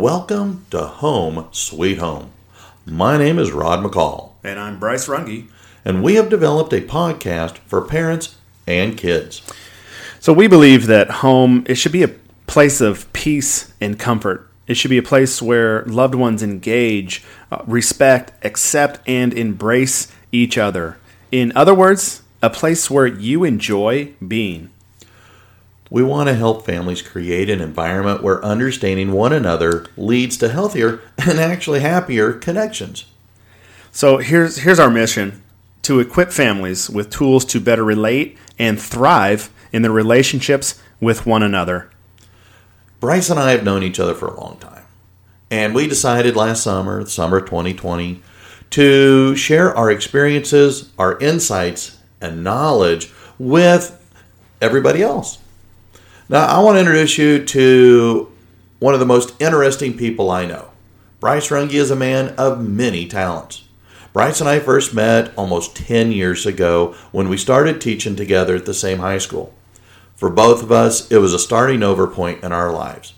Welcome to Home Sweet Home. My name is Rod McCall, And I'm Bryce Runge. and we have developed a podcast for parents and kids. So we believe that home it should be a place of peace and comfort. It should be a place where loved ones engage, uh, respect, accept, and embrace each other. In other words, a place where you enjoy being. We want to help families create an environment where understanding one another leads to healthier and actually happier connections. So here's here's our mission: to equip families with tools to better relate and thrive in their relationships with one another. Bryce and I have known each other for a long time. And we decided last summer, summer 2020, to share our experiences, our insights, and knowledge with everybody else. Now, I want to introduce you to one of the most interesting people I know. Bryce Runge is a man of many talents. Bryce and I first met almost 10 years ago when we started teaching together at the same high school. For both of us, it was a starting over point in our lives.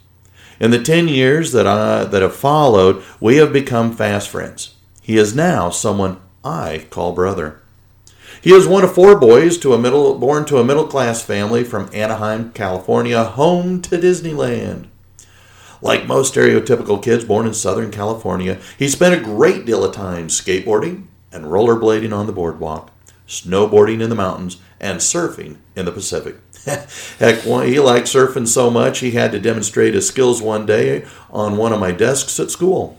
In the 10 years that, I, that have followed, we have become fast friends. He is now someone I call brother. He is one of four boys to a middle, born to a middle class family from Anaheim, California, home to Disneyland. Like most stereotypical kids born in Southern California, he spent a great deal of time skateboarding and rollerblading on the boardwalk, snowboarding in the mountains, and surfing in the Pacific. Heck, he liked surfing so much he had to demonstrate his skills one day on one of my desks at school.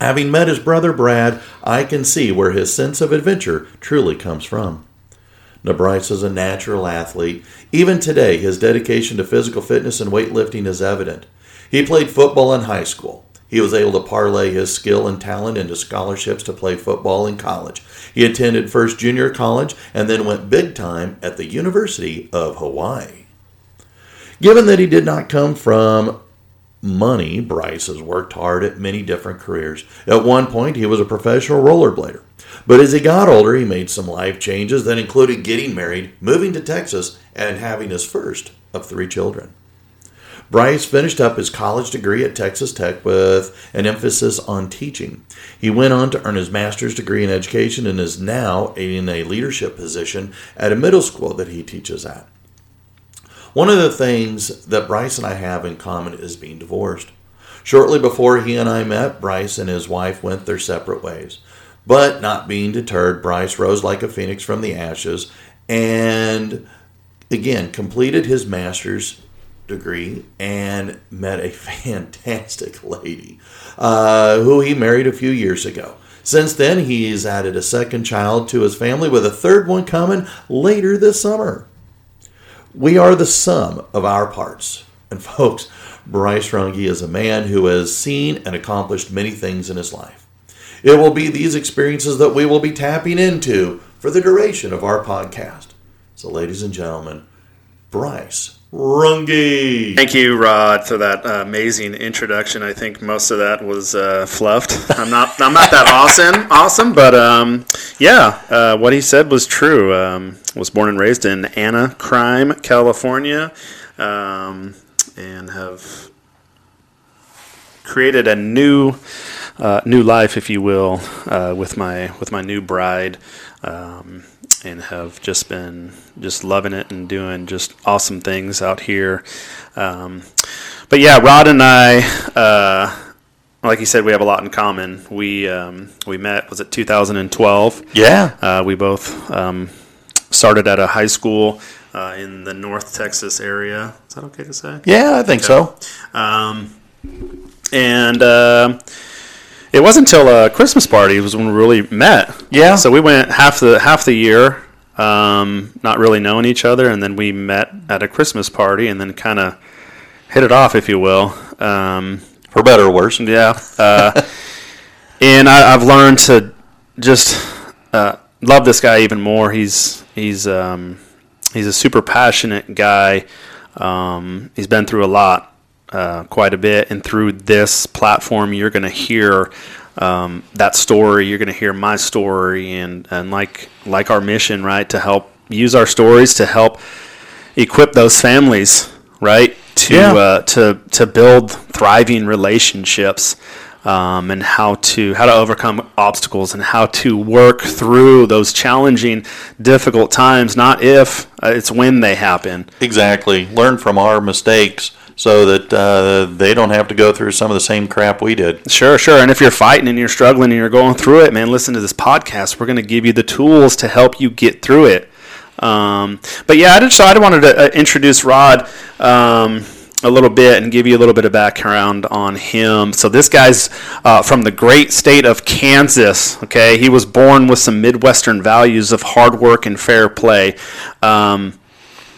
Having met his brother Brad, I can see where his sense of adventure truly comes from. Now, Bryce is a natural athlete. Even today, his dedication to physical fitness and weightlifting is evident. He played football in high school. He was able to parlay his skill and talent into scholarships to play football in college. He attended First Junior College and then went big time at the University of Hawaii. Given that he did not come from money, Bryce has worked hard at many different careers. At one point, he was a professional rollerblader. But as he got older, he made some life changes that included getting married, moving to Texas, and having his first of three children. Bryce finished up his college degree at Texas Tech with an emphasis on teaching. He went on to earn his master's degree in education and is now in a leadership position at a middle school that he teaches at. One of the things that Bryce and I have in common is being divorced. Shortly before he and I met, Bryce and his wife went their separate ways. But not being deterred, Bryce rose like a phoenix from the ashes and again completed his master's degree and met a fantastic lady uh, who he married a few years ago. Since then, he's added a second child to his family with a third one coming later this summer. We are the sum of our parts. And folks, Bryce Runge is a man who has seen and accomplished many things in his life. It will be these experiences that we will be tapping into for the duration of our podcast. So, ladies and gentlemen, Bryce Runge. Thank you, Rod, for that uh, amazing introduction. I think most of that was uh, fluffed. I'm not, I'm not that awesome, awesome, but um, yeah, uh, what he said was true. Um, was born and raised in Anaheim, California, um, and have created a new, uh, new life, if you will, uh, with my with my new bride. Um, and have just been just loving it and doing just awesome things out here. Um, but yeah, Rod and I, uh, like you said, we have a lot in common. We um, we met was it 2012? Yeah. Uh, we both um, started at a high school uh, in the North Texas area. Is that okay to say? Yeah, I think so. Um, and uh, it wasn't until a Christmas party was when we really met. Yeah. So we went half the half the year, um, not really knowing each other, and then we met at a Christmas party, and then kind of hit it off, if you will. Um, For better or worse. yeah. Uh, and I, I've learned to just uh, love this guy even more. He's he's um, he's a super passionate guy. Um, he's been through a lot, uh, quite a bit, and through this platform, you're going to hear um, that story. You're going to hear my story, and and like like our mission, right, to help use our stories to help equip those families right? To Yeah. uh, to to build thriving relationships. Um, and how to how to overcome obstacles and how to work through those challenging, difficult times. Not if uh, it's when they happen. Exactly. Learn from our mistakes so that uh, they don't have to go through some of the same crap we did. Sure, sure. And if you're fighting and you're struggling and you're going through it, man, listen to this podcast. We're going to give you the tools to help you get through it. Um, but yeah, I just I wanted to uh, introduce Rod um, a little bit and give you a little bit of background on him. So this guy's uh, from the great state of Kansas. Okay, he was born with some Midwestern values of hard work and fair play. Um,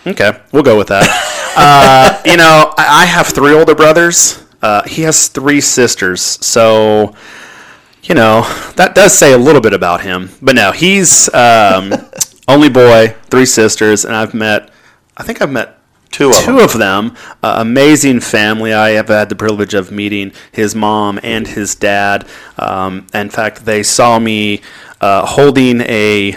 Okay, we'll go with that. uh, you know, I, I have three older brothers. Uh, he has three sisters, so you know that does say a little bit about him. But no, he's um, only boy, three sisters, and I've met. I think I've met Two of two them. of them. Uh, amazing family. I have had the privilege of meeting his mom and his dad. Um, in fact, they saw me uh, holding a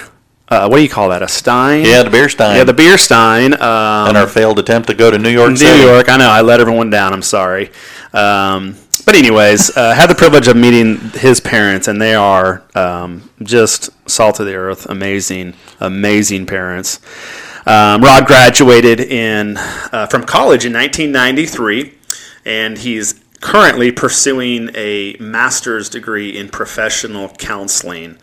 uh, what do you call that? A stein? Yeah, the beer stein. Yeah, the beer stein. Um, and our failed attempt to go to New York New City. York. I know. I let everyone down. I'm sorry. Um, but anyways, uh, had the privilege of meeting his parents, and they are um, just salt of the earth, amazing, amazing parents. Um, Rod graduated in uh, from college in 1993, and he's currently pursuing a master's degree in professional counseling.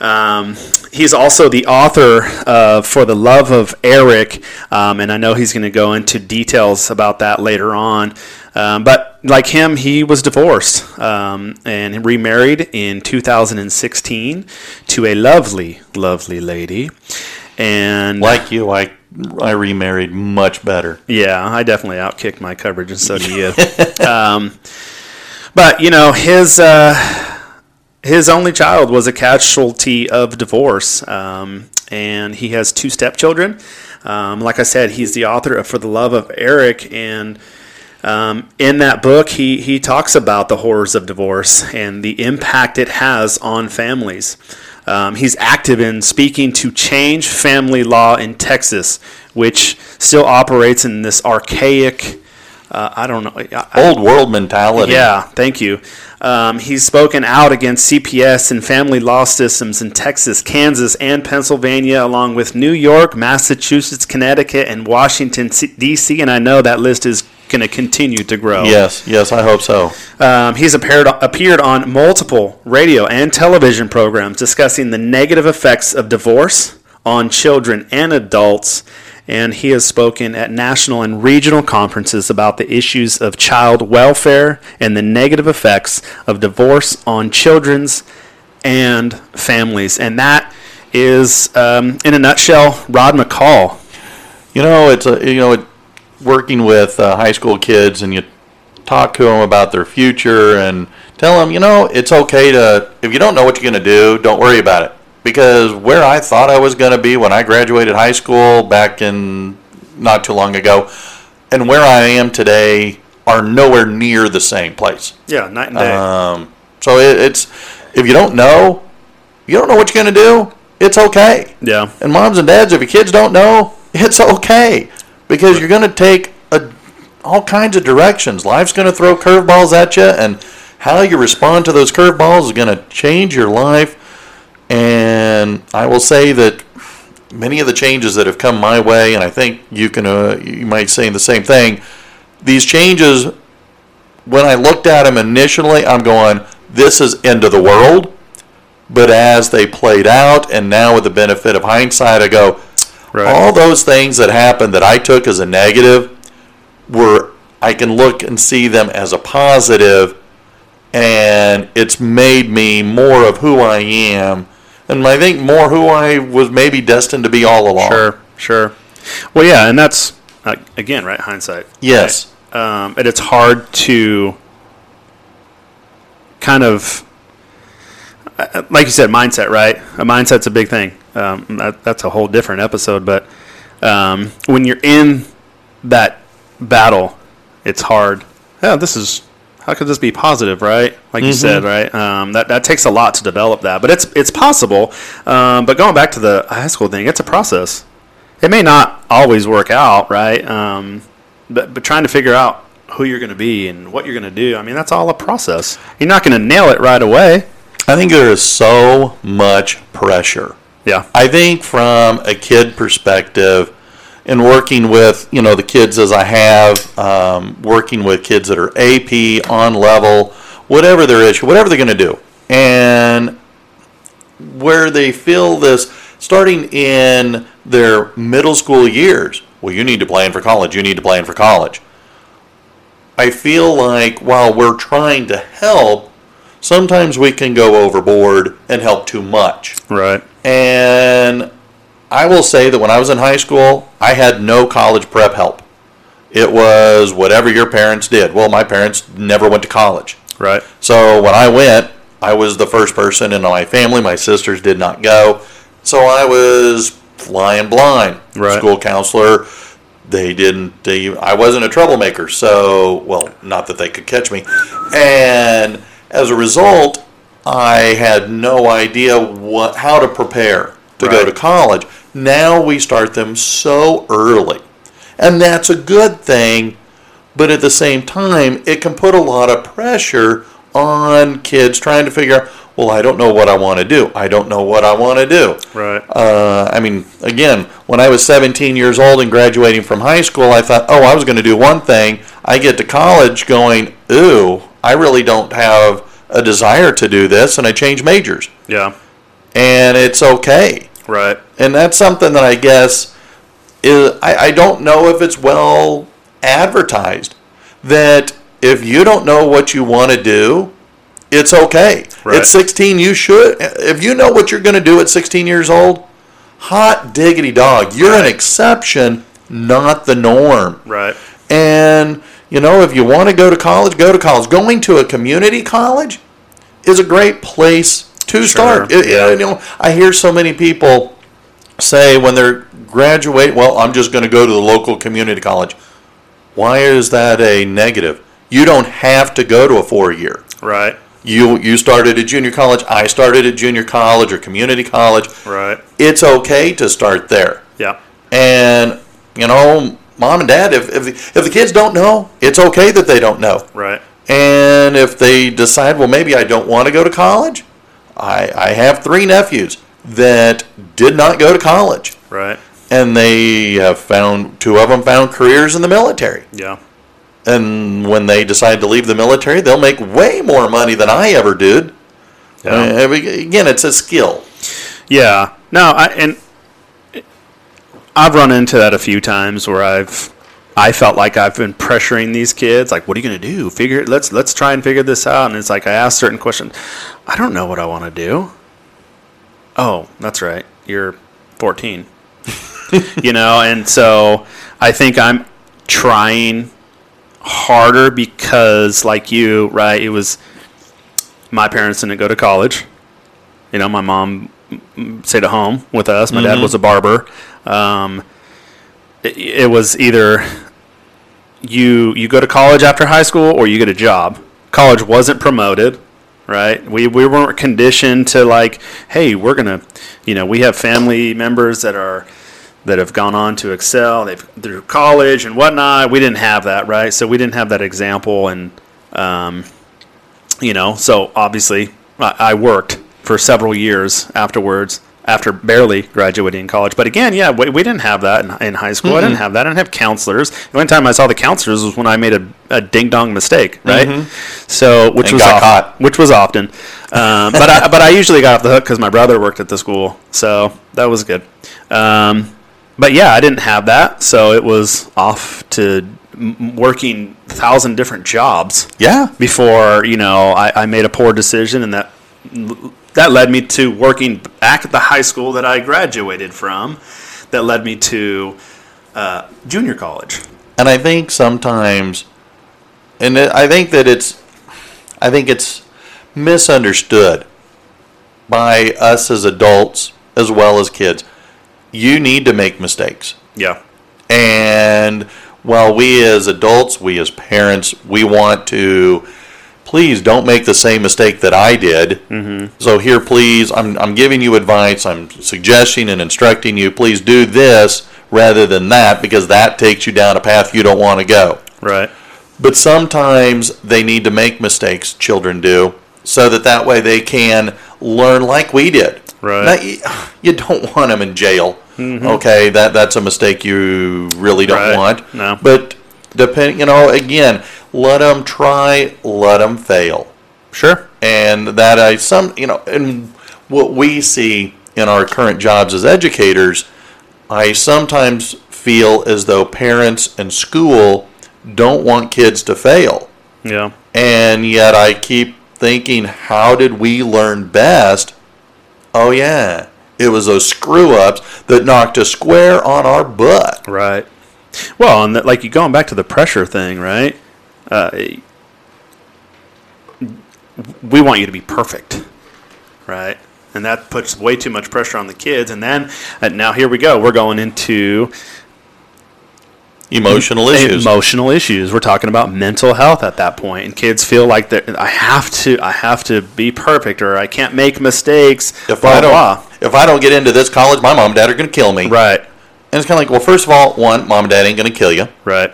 Um, he's also the author of For the Love of Eric, um, and I know he's going to go into details about that later on. Um, but like him, he was divorced um, and remarried in 2016 to a lovely, lovely lady. And Like you, I I remarried much better. yeah, I definitely outkicked my coverage, and so do you. um, but you know, his uh, his only child was a casualty of divorce, um, and he has two stepchildren. Um, like I said, he's the author of For the Love of Eric, and um, in that book, he he talks about the horrors of divorce and the impact it has on families. Um, he's active in speaking to change family law in Texas, which still operates in this archaic. Uh, I don't know. I- Old world mentality. yeah, thank you. Um, he's spoken out against CPS and family law systems in Texas, Kansas, and Pennsylvania, along with New York, Massachusetts, Connecticut, and Washington, D.C. And I know that list is going to continue to grow. Yes, yes, I hope so. Um, he's appeared, appeared on multiple radio and television programs discussing the negative effects of divorce on children and adults. And he has spoken at national and regional conferences about the issues of child welfare and the negative effects of divorce on children's and families. And that is, um, in a nutshell, Rod McCall. You know, it's a you know, working with uh, high school kids, and you talk to them about their future, and tell them, you know, it's okay to if you don't know what you're going to do, don't worry about it. Because where I thought I was going to be when I graduated high school back in not too long ago, and where I am today are nowhere near the same place. Yeah, night and day. Um, so it, it's if you don't know, you don't know what you're going to do. It's okay. yeah. And moms and dads, if your kids don't know, it's okay because you're going to take a, all kinds of directions. Life's going to throw curveballs at you, and how you respond to those curveballs is going to change your life. And I will say that many of the changes that have come my way, and I think you can, uh, you might say the same thing. These changes, when I looked at them initially, I'm going, "This is end of the world." But as they played out, and now with the benefit of hindsight, I go, Right. all those things that happened that I took as a negative were, I can look and see them as a positive, and it's made me more of who I am, and I think more who I was maybe destined to be all along. Sure, sure. Well, yeah, and that's uh, again, right? Hindsight. Yes. Um, and it's hard to kind of, uh, like you said, mindset. Right? A mindset's a big thing. Um, that, that's a whole different episode. But um, when you're in that battle, it's hard. Yeah, this is. How could this be positive, right? Like you said, right? Um, that that takes a lot to develop that, but it's it's possible. Um, but going back to the high school thing, it's a process. It may not always work out, right? Um, but but trying to figure out who you're going to be and what you're going to do. I mean, that's all a process. You're not going to nail it right away. I think there is so much pressure. Yeah. I think from a kid perspective, and working with you know the kids as I have, um, working with kids that are AP on level, whatever their issue, whatever they're going to do, and where they feel this starting in their middle school years. Well, you need to plan for college. You need to plan for college. I feel like while we're trying to help, sometimes we can go overboard and help too much. Right. And I will say that when I was in high school, I had no college prep help. It was whatever your parents did. Well, my parents never went to college. Right. So when I went, I was the first person in my family. My sisters did not go. So I was flying blind. Right. School counselor, they didn't, they, I wasn't a troublemaker. So, well, not that they could catch me. And as a result, I had no idea what, how to prepare to go to college. Now we start them so early. And that's a good thing but at the same time, it can put a lot of pressure on kids trying to figure out, well, I don't know what I want to do. I don't know what I want to do. Right. Uh, I mean, again, when I was 17 years old and graduating from high school, I thought, oh, I was going to do one thing. I get to college going, ooh, I really don't have a desire to do this, and I change majors. Yeah. And it's okay. Right. And that's something that I guess is I, I don't know if it's well advertised that if you don't know what you want to do, it's okay. Right. At 16, you should. If you know what you're going to do at 16 years old, hot diggity dog, you're an exception, not the norm. Right. And, you know, if you want to go to college, go to college. Going to a community college is a great place to start. It- yeah. You know, I hear so many people say when they're graduate, well, I'm just going to go to the local community college. Why is that a negative? You don't have to go to a four year. Right. You you started at junior college, I started at junior college or community college. Right. It's okay to start there. Yeah. And you know, mom and dad, if if the, if the kids don't know, it's okay that they don't know. Right. And if they decide, well, maybe I don't want to go to college, I I have three nephews that did not go to college, Right. and they have found two of them found careers in the military. Yeah. And when they decide to leave the military, they'll make way more money than I ever did. Yeah. Uh, again, it's a skill. Yeah. No, I and I've run into that a few times where I've I felt like I've been pressuring these kids, like, what are you gonna do? Figure let's let's try and figure this out. And it's like I ask certain questions. I don't know what I want to do. Oh, that's right. You're 14. you know, and so I think I'm trying harder because, like you, right? It was my parents didn't go to college. You know, my mom mm, stayed at home with us. My dad was a barber. Um, it, it was either you you go to college after high school or you get a job. College wasn't promoted, right? We we weren't conditioned to like, hey, we're gonna, you know, we have family members that are that have gone on to excel. They've through college and whatnot. We didn't have that, right? So we didn't have that example, and um, you know, so obviously I, I worked for several years afterwards after barely graduating college. But again, yeah, we, we didn't have that in, in high school. I didn't have that. I didn't have counselors. The only time I saw the counselors was when I made a, a ding dong mistake, right? So which And was got oft- caught. which was often. Um, but I, but I usually got off the hook because my brother worked at the school, so that was good. Um, but yeah, I didn't have that, so it was off to working a thousand different jobs Yeah. before you know I, I made a poor decision, and that that led me to working back at the high school that I graduated from. That led me to uh, junior college. And I think sometimes, and I think that it's, I think it's misunderstood by us as adults as well as kids. You need to make mistakes. Yeah, And while we as adults, we as parents, we want to, please don't make the same mistake that I did. Mm-hmm. So here, please, I'm, I'm giving you advice. I'm suggesting and instructing you. Please do this rather than that because that takes you down a path you don't want to go. Right. But sometimes they need to make mistakes, children do, so that that way they can learn like we did. Right. Now, you, don't want them in jail. Okay, that that's a mistake you really don't Right. want. No. But depend, you know, again, let them try, let them fail Sure. and that I some you know and what we see in our current jobs as educators, I sometimes feel as though parents and school don't want kids to fail, Yeah. and yet I keep thinking, how did we learn best? Oh yeah, it was those screw ups that knocked a square on our butt. Right. Well, and that, like you going back to the pressure thing, right? Uh, we want you to be perfect, right? And that puts way too much pressure on the kids. And then uh, now here we go. We're going into Emotional issues. emotional issues. We're talking about mental health at that point, and kids feel like that I have to, I have to be perfect, or I can't make mistakes. if blah, I don't, blah. if I don't get into this college, my mom and dad are going to kill me. right, And it's kind of like, well, first of all, one, mom and dad ain't going to kill you. right,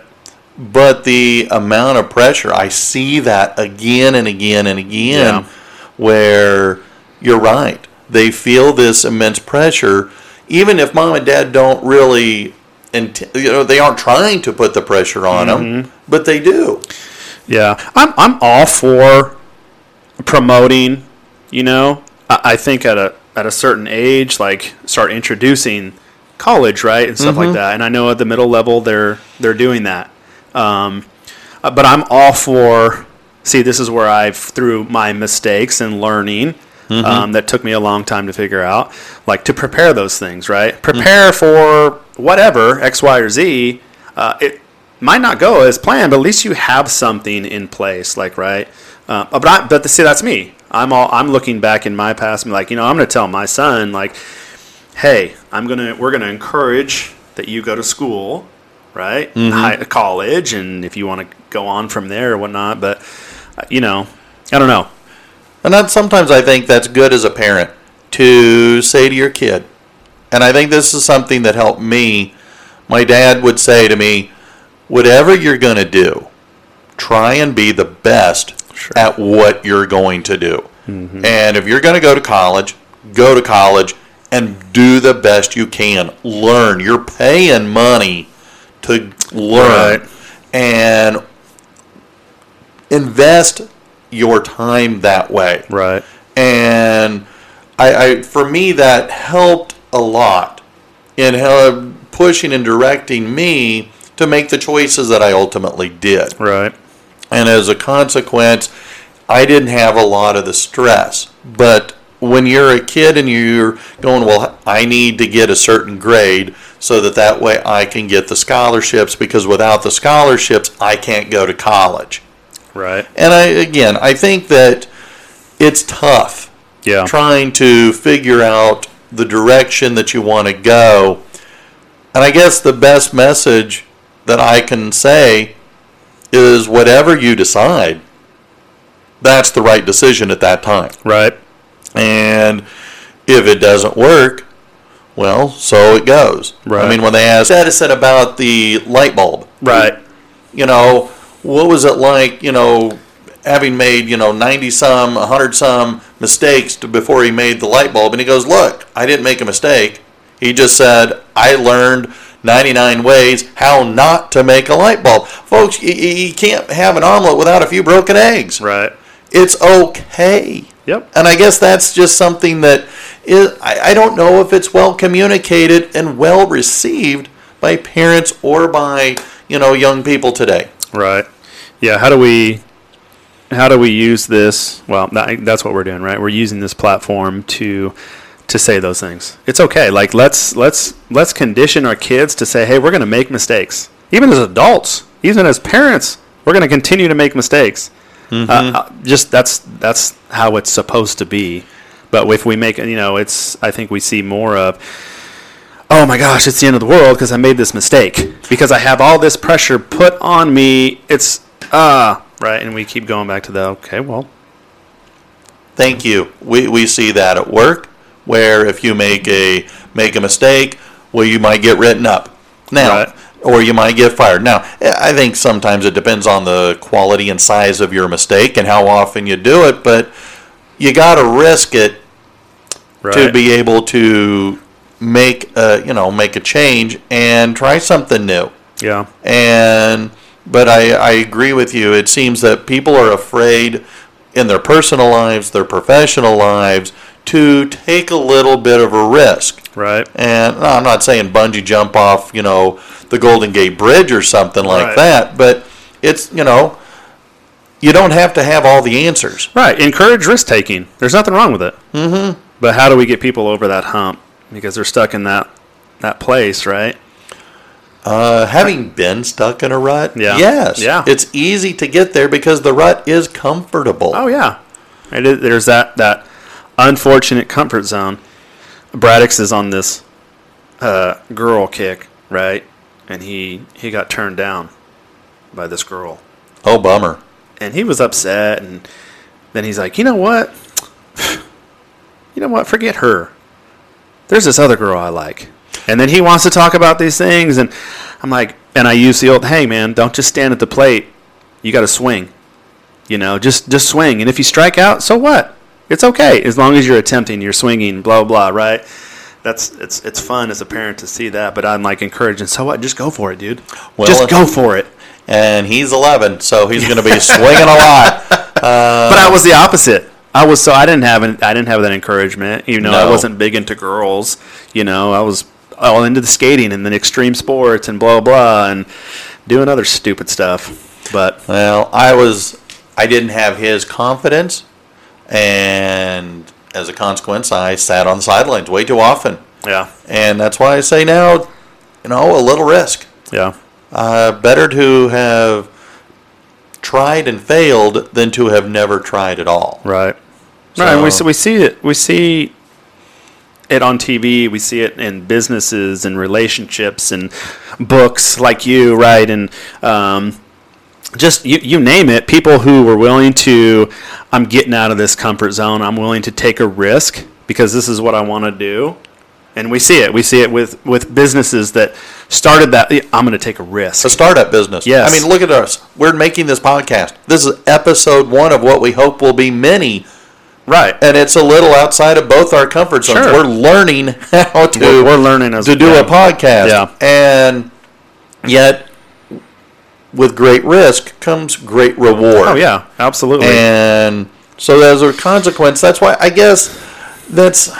But the amount of pressure, I see that again and again and again, Yeah. where you're right. They feel this immense pressure, even if mom and dad don't really, int- you know, they aren't trying to put the pressure on Mm-hmm. them, but they do. Yeah, I'm I'm all for promoting. You know, I, I think at a at a certain age, like start introducing college, right, and stuff like that. And I know at the middle level, they're they're doing that. Um, uh, but I'm all for. See, this is where I've through my mistakes and learning. Um, that took me a long time to figure out, like to prepare those things, right? Prepare for whatever X, Y, or Z. Uh, it might not go as planned, but at least you have something in place, like right. Uh, but I, but see, that's me. I'm all I'm looking back in my past, and like you know, I'm going to tell my son like, hey, I'm gonna we're gonna encourage that you go to school, right, High, college, and if you want to go on from there or whatnot. But uh, you know, I don't know. And that sometimes I think that's good as a parent to say to your kid. And I think this is something that helped me. My dad would say to me, whatever you're going to do, try and be the best Sure. at what you're going to do. And if you're going to go to college, go to college and do the best you can. Learn. You're paying money to learn. Right. And invest your time that way Right. and I, I for me that helped a lot in how pushing and directing me to make the choices that I ultimately did. Right. And as a consequence, I didn't have a lot of the stress. But when you're a kid and you're going, well, I need to get a certain grade so that that way I can get the scholarships because without the scholarships, I can't go to college. Right. And I again, I think that it's tough Yeah. trying to figure out the direction that you want to go. And I guess the best message that I can say is whatever you decide, that's the right decision at that time. Right. And if it doesn't work, well, so it goes. Right. I mean, when they asked Edison about the light bulb, Right. you know, what was it like, you know, having made, you know, 90 some, 100 some mistakes to, before he made the light bulb? And he goes, Look, I didn't make a mistake. He just said, I learned 99 ways how not to make a light bulb. Folks, you, you can't have an omelet without a few broken eggs. Right. It's okay. Yep. And I guess that's just something that is, I, I don't know if it's well communicated and well received by parents or by, you know, young people today. Right. Yeah. How do we how do we use this? Well, that, that's what we're doing, right? We're using this platform to to say those things. It's okay. Like let's let's let's condition our kids to say, "Hey, we're going to make mistakes." Even as adults, even as parents, we're going to continue to make mistakes. Uh, uh, just that's that's how it's supposed to be. But if we make, you know, it's I think we see more of oh my gosh, it's the end of the world because I made this mistake. Because I have all this pressure put on me. It's, ah, right. And we keep going back to the, okay, well, Thank you. We, we see that at work, where if you make a make a mistake, well, you might get written up. Now, Right. or you might get fired. Now, I think sometimes it depends on the quality and size of your mistake and how often you do it, but you got to risk it right. to be able to make a, you know make a change and try something new. yeah, And but I, I agree with you. It seems that people are afraid in their personal lives, their professional lives, to take a little bit of a risk. right. And no, I'm not saying bungee jump off, you know, the Golden Gate Bridge or something like Right. that, but it's, you know, you don't have to have all the answers. Right. Encourage risk taking. There's nothing wrong with it. Mm-hmm. But how do we get people over that hump? Because they're stuck in that that place, right? Uh, having been stuck in a rut, Yeah. yes, Yeah. it's easy to get there because the rut is comfortable. Oh yeah. Is, there's that that unfortunate comfort zone. Braddock's is on this uh, girl kick, right? And he he got turned down by this girl. Oh, bummer. and he was upset and then he's like you know what you know what? Forget her. There's this other girl i like. And then he wants to talk about these things and i'm like and i use the old hey man don't just stand at the plate. You got to swing. You know just just swing. And if you strike out so what? It's okay as long as you're attempting you're swinging blah blah blah. right? That's it's it's fun as a parent to see that but i'm like encouraging so what? Just go for it dude. Well, just go for it. And he's 11, so he's going to be swinging a lot. but I was the opposite. I was so I didn't have an, I didn't have that encouragement. You know, I wasn't big into girls. You know, I was all into the skating and then extreme sports and blah blah and doing other stupid stuff. But Well, I was, I didn't have his confidence, and as a consequence, I sat on the sidelines way too often. yeah, And that's why I say now, you know, a little risk. yeah, Uh, better to have tried and failed than to have never tried at all. right, right. We So- see we see it. We see it on TV. We see it in businesses and relationships and books like you, right? And um, just you, you name it. People who were willing to, I'm getting out of this comfort zone. I'm willing to take a risk because this is what I want to do. And we see it. We see it with with businesses that started that. I'm going to take a risk. A startup business. Yes. I mean, look at us. We're making this podcast. This is episode one of what we hope will be many. Right. And it's a little outside of both our comfort zones. Sure. We're learning how to We're, we're learning as to do yeah. a podcast. Yeah. And yet, with great risk comes great reward. Oh yeah, absolutely. And so, as a consequence, that's why I guess that's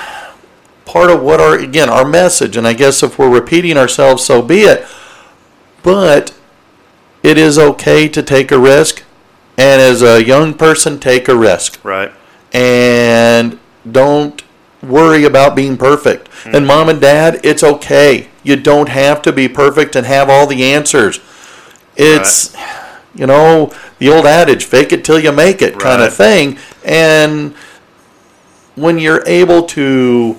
part of what our, again, our message. And I guess if we're repeating ourselves, so be it. But it is okay to take a risk. And as a young person, take a risk right. And don't worry about being perfect. Hmm. And mom and dad, it's okay. You don't have to be perfect and have all the answers. It's, you know, the old adage, fake it till you make it kind of thing. And when you're able to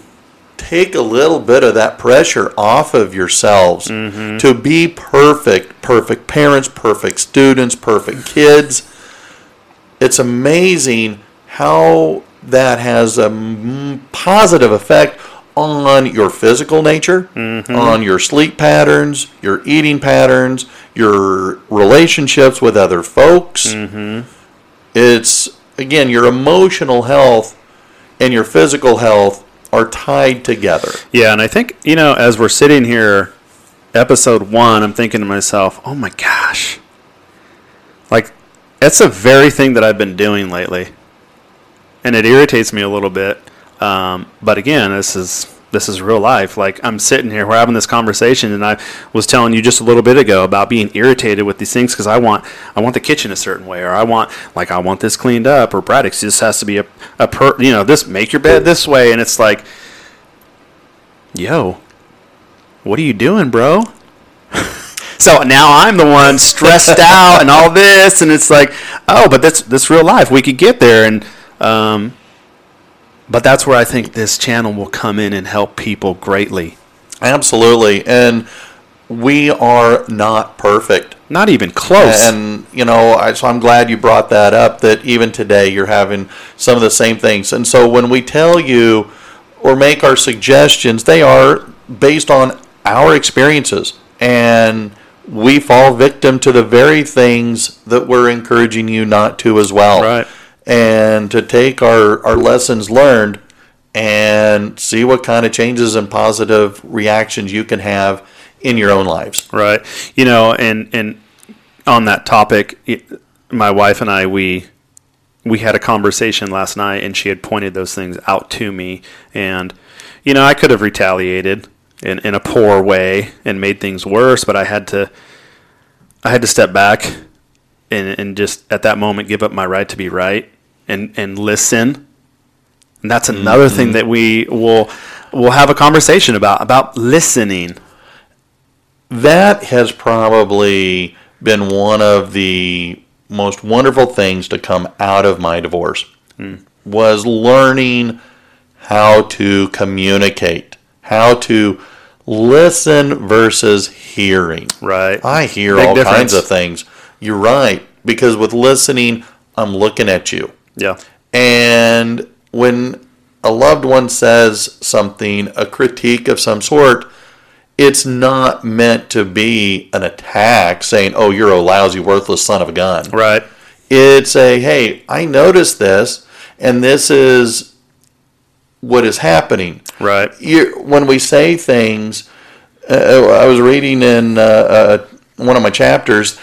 take a little bit of that pressure off of yourselves mm-hmm. to be perfect, perfect parents, perfect students, perfect kids, it's amazing how that has a positive effect on your physical nature, mm-hmm. on your sleep patterns, your eating patterns, your relationships with other folks. Mm-hmm. It's again your emotional health and your physical health are tied together. Yeah, and I think you know, as we're sitting here, episode one, I'm thinking to myself, "Oh my gosh!" Like, that's the very thing that I've been doing lately, and it irritates me a little bit. Um, but again, this is this is real life. Like, I'm sitting here, we're having this conversation, and I was telling you just a little bit ago about being irritated with these things because I want I want the kitchen a certain way, or I want like I want this cleaned up, or Braddock's this has to be a a per you know this make your bed this way, and it's like yo, what are you doing, bro? so now I'm the one stressed out and all this, and it's like, oh, but that's that's real life. We could get there, and um, but that's where I think this channel will come in and help people greatly. Absolutely. And we are not perfect. Not even close. And you know, I, so I'm glad you brought that up. That even today you're having some of the same things. And so when we tell you or make our suggestions, they are based on our experiences And we fall victim to the very things that we're encouraging you not to as well. Right. And to take our, our lessons learned and see what kind of changes and positive reactions you can have in your own lives. Right. You know, and and on that topic, my wife and I we we had a conversation last night, and she had pointed those things out to me, and you know, I could have retaliated in in a poor way and made things worse, but I had to I had to step back and and just at that moment give up my right to be right and and listen. And that's another thing mm-hmm. that we will will have a conversation about about listening. that has probably been one of the most wonderful things to come out of my divorce hmm. was learning how to communicate how to listen versus hearing Right. i hear Big all difference. kinds of things you're right because with listening i'm looking at you Yeah. and when a loved one says something, a critique of some sort, it's not meant to be an attack saying, oh, you're a lousy, worthless son of a gun. Right. It's a, hey, I noticed this, and this is what is happening. Right. you when we say things, uh, I was reading in uh, uh, one of my chapters.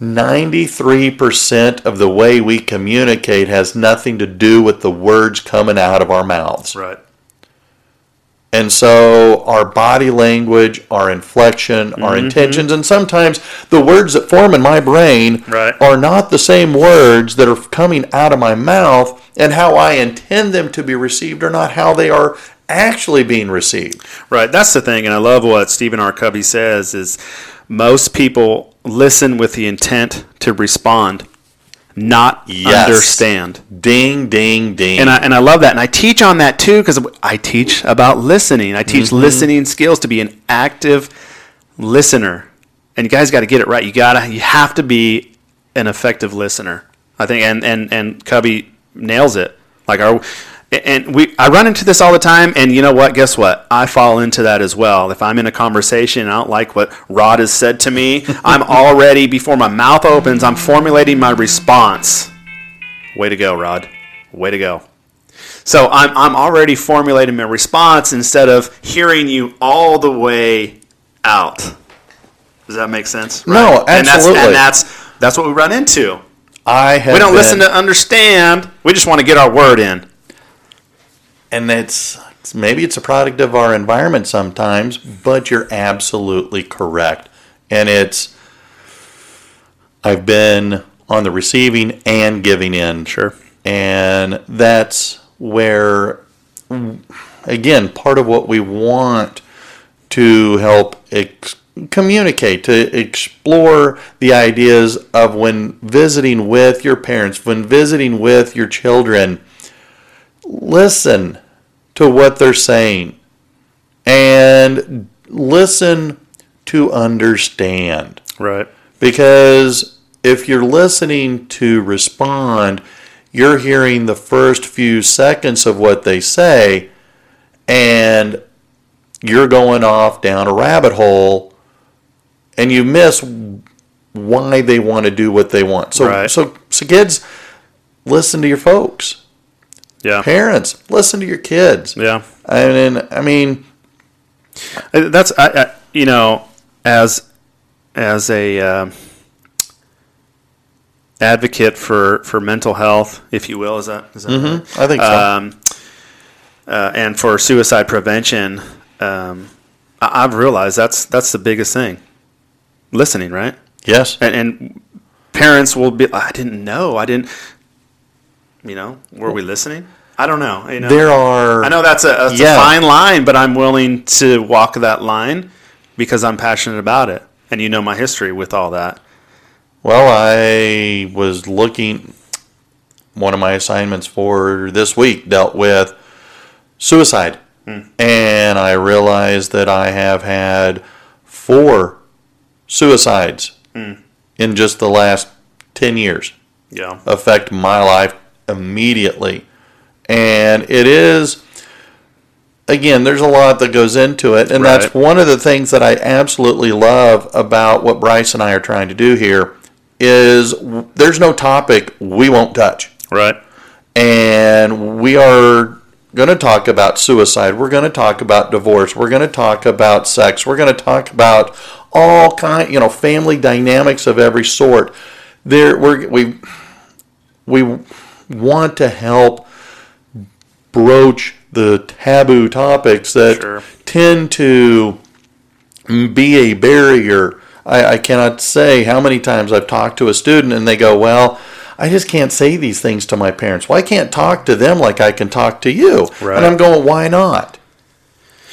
93% of the way we communicate has nothing to do with the words coming out of our mouths. Right. And so our body language, our inflection, our Mm-hmm. intentions, and sometimes the words that form in my brain Right. are not the same words that are coming out of my mouth, and how I intend them to be received are not how they are actually being received. Right. That's the thing, and I love what Stephen R. Covey says: is most people listen with the intent to respond, not Yes. understand. Ding, ding, ding. And I and I love that, and I teach on that too because I teach about listening. I teach Mm-hmm. listening skills to be an active listener, and you guys got to get it right. You gotta, you have to be an effective listener. I think, and and and Covey nails it. Like our, and we, I run into this all the time, and you know what? Guess what? I fall into that as well. If I'm in a conversation and I don't like what Rod has said to me, I'm already before my mouth opens, I'm formulating my response. Way to go, Rod. Way to go. So I'm, I'm already formulating my response instead of hearing you all the way out. Does that make sense? No, And that's, absolutely. and that's that's what we run into. I have We don't been- listen to understand. We just want to get our word in. And it's maybe it's a product of our environment sometimes, but you're absolutely correct. And it's I've been on the receiving and giving end. Sure. And that's where again, part of what we want to help ex- communicate, to explore the ideas of when visiting with your parents, when visiting with your children, listen to what they're saying and listen to understand. Right. Because if you're listening to respond, you're hearing the first few seconds of what they say, and you're going off down a rabbit hole, and you miss why they want to do what they want. So, Right. so, so kids, listen to your folks. Yeah. Parents, listen to your kids. Yeah. I mean, I mean, Uh, That's I, I you know as as a um advocate for for mental health, if you will, is that is that right? I think so. um, uh, and for suicide prevention, um, I, I've realized that's that's the biggest thing. Listening, right? yes. And, and parents will be, I didn't know, I didn't, you know, were we listening? I don't know. You know, There are. I know that's a, that's Yeah. a fine line, but I'm willing to walk that line because I'm passionate about it, and you know my history with all that. Well, I was looking. One of my assignments for this week dealt with suicide, hmm. and I realized that I have had four suicides hmm. in just the last ten years Yeah, affect my life immediately. And it is again, there's a lot that goes into it, and that's one of the things that I absolutely love about what Bryce and I are trying to do here. Is there's no topic we won't touch, Right. and we are going to talk about suicide. We're going to talk about divorce. We're going to talk about sex. We're going to talk about all kind, you know, family dynamics of every sort. There, we're, we we want to help broach the taboo topics that Sure. tend to be a barrier. I, I cannot say how many times I've talked to a student and they go, Well, I just can't say these things to my parents. Well, I can't talk to them like I can talk to you. Right. And I'm going, Why not?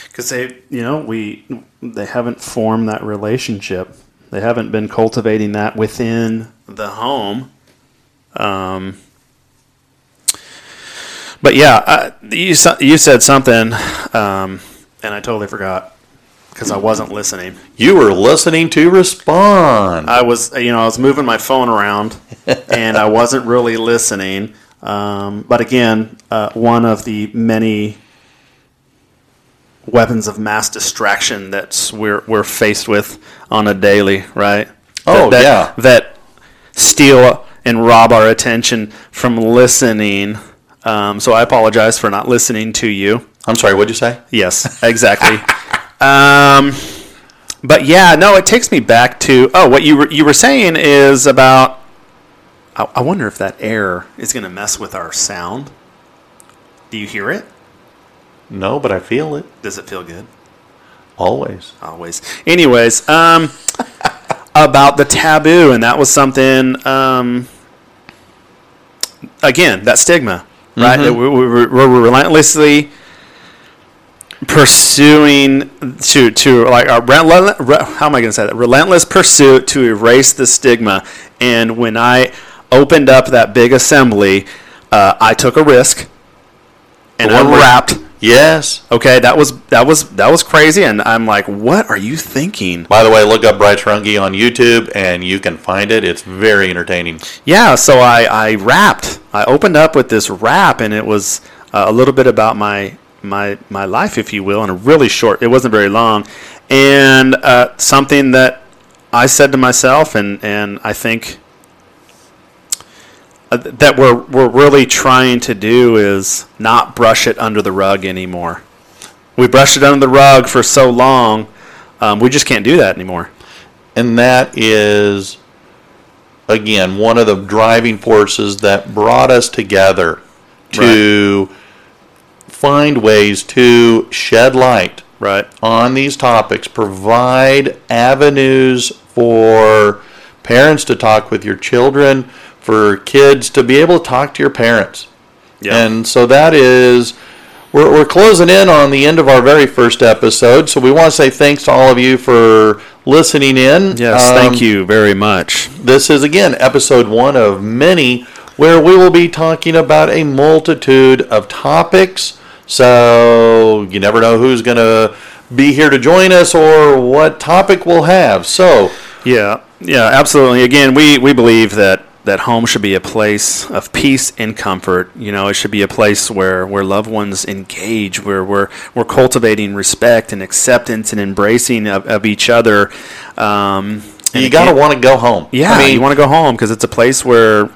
because they you know we they haven't formed that relationship they haven't been cultivating that within the home um, but yeah uh, you, you said something um, and i totally forgot because i wasn't listening You were listening to respond. i was you know i was moving my phone around and i wasn't really listening um, but again uh, one of the many weapons of mass distraction that we're we're faced with on a daily, right? Oh, that, yeah. that steal and rob our attention from listening. Um, so I apologize for not listening to you. I'm sorry, what'd you say? Yes, exactly. um, but yeah, no, it takes me back to oh, what you were you were saying is about. I, I wonder if that air is going to mess with our sound. Do you hear it? No, but I feel it. Does it feel good? Always. always. Anyways, um, about the taboo, and that was something. Um, again, that stigma, right? That we, we, we're relentlessly pursuing to to like a relent, re- how am I going to say that? Relentless pursuit to erase the stigma. And when I opened up that big assembly, uh, I took a risk, and I one where- rapped. Yes. Okay, that was that was that was crazy, and I'm like, what are you thinking? By the way, look up Bryce Runge on YouTube and you can find it. It's very entertaining. Yeah, so I I rapped. I opened up with this rap, and it was uh, a little bit about my my my life, if you will, and a really short. It wasn't very long, and uh, something that I said to myself, and and I think. Uh, That we're we're really trying to do is not brush it under the rug anymore. We brushed it under the rug for so long, um, we just can't do that anymore. And that is, again, one of the driving forces that brought us together to find ways to shed light Right. on these topics, provide avenues for parents to talk with your children, for kids to be able to talk to your parents. Yeah. And so that is, we're, we're closing in on the end of our very first episode. So we want to say thanks to all of you for listening in. Yes, Um, thank you very much. This is, again, episode one of many where we will be talking about a multitude of topics. So you never know who's going to be here to join us or what topic we'll have. So, Yeah, yeah, absolutely. Again, we, we believe that, that home should be a place of peace and comfort. You know, it should be a place where, where loved ones engage, where we're, we're cultivating respect and acceptance and embracing of, of each other. Um, you got to want to go home. yeah, I mean, you want to go home because it's a place where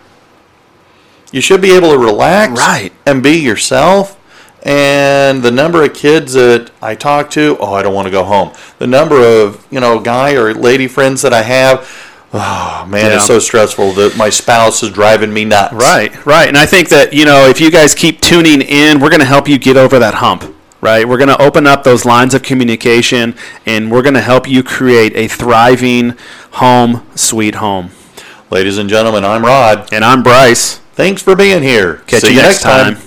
you should be able to relax Right. and be yourself. And the number of kids that I talk to, oh, I don't want to go home. The number of, you know, guy or lady friends that I have, oh, man, Yeah. it's so stressful that my spouse is driving me nuts. Right, right. And I think that, you know, if you guys keep tuning in, we're going to help you get over that hump, right? We're going to open up those lines of communication and we're going to help you create a thriving home, sweet home. Ladies and gentlemen, I'm Rod. And I'm Bryce. Thanks for being here. Catch See you next time.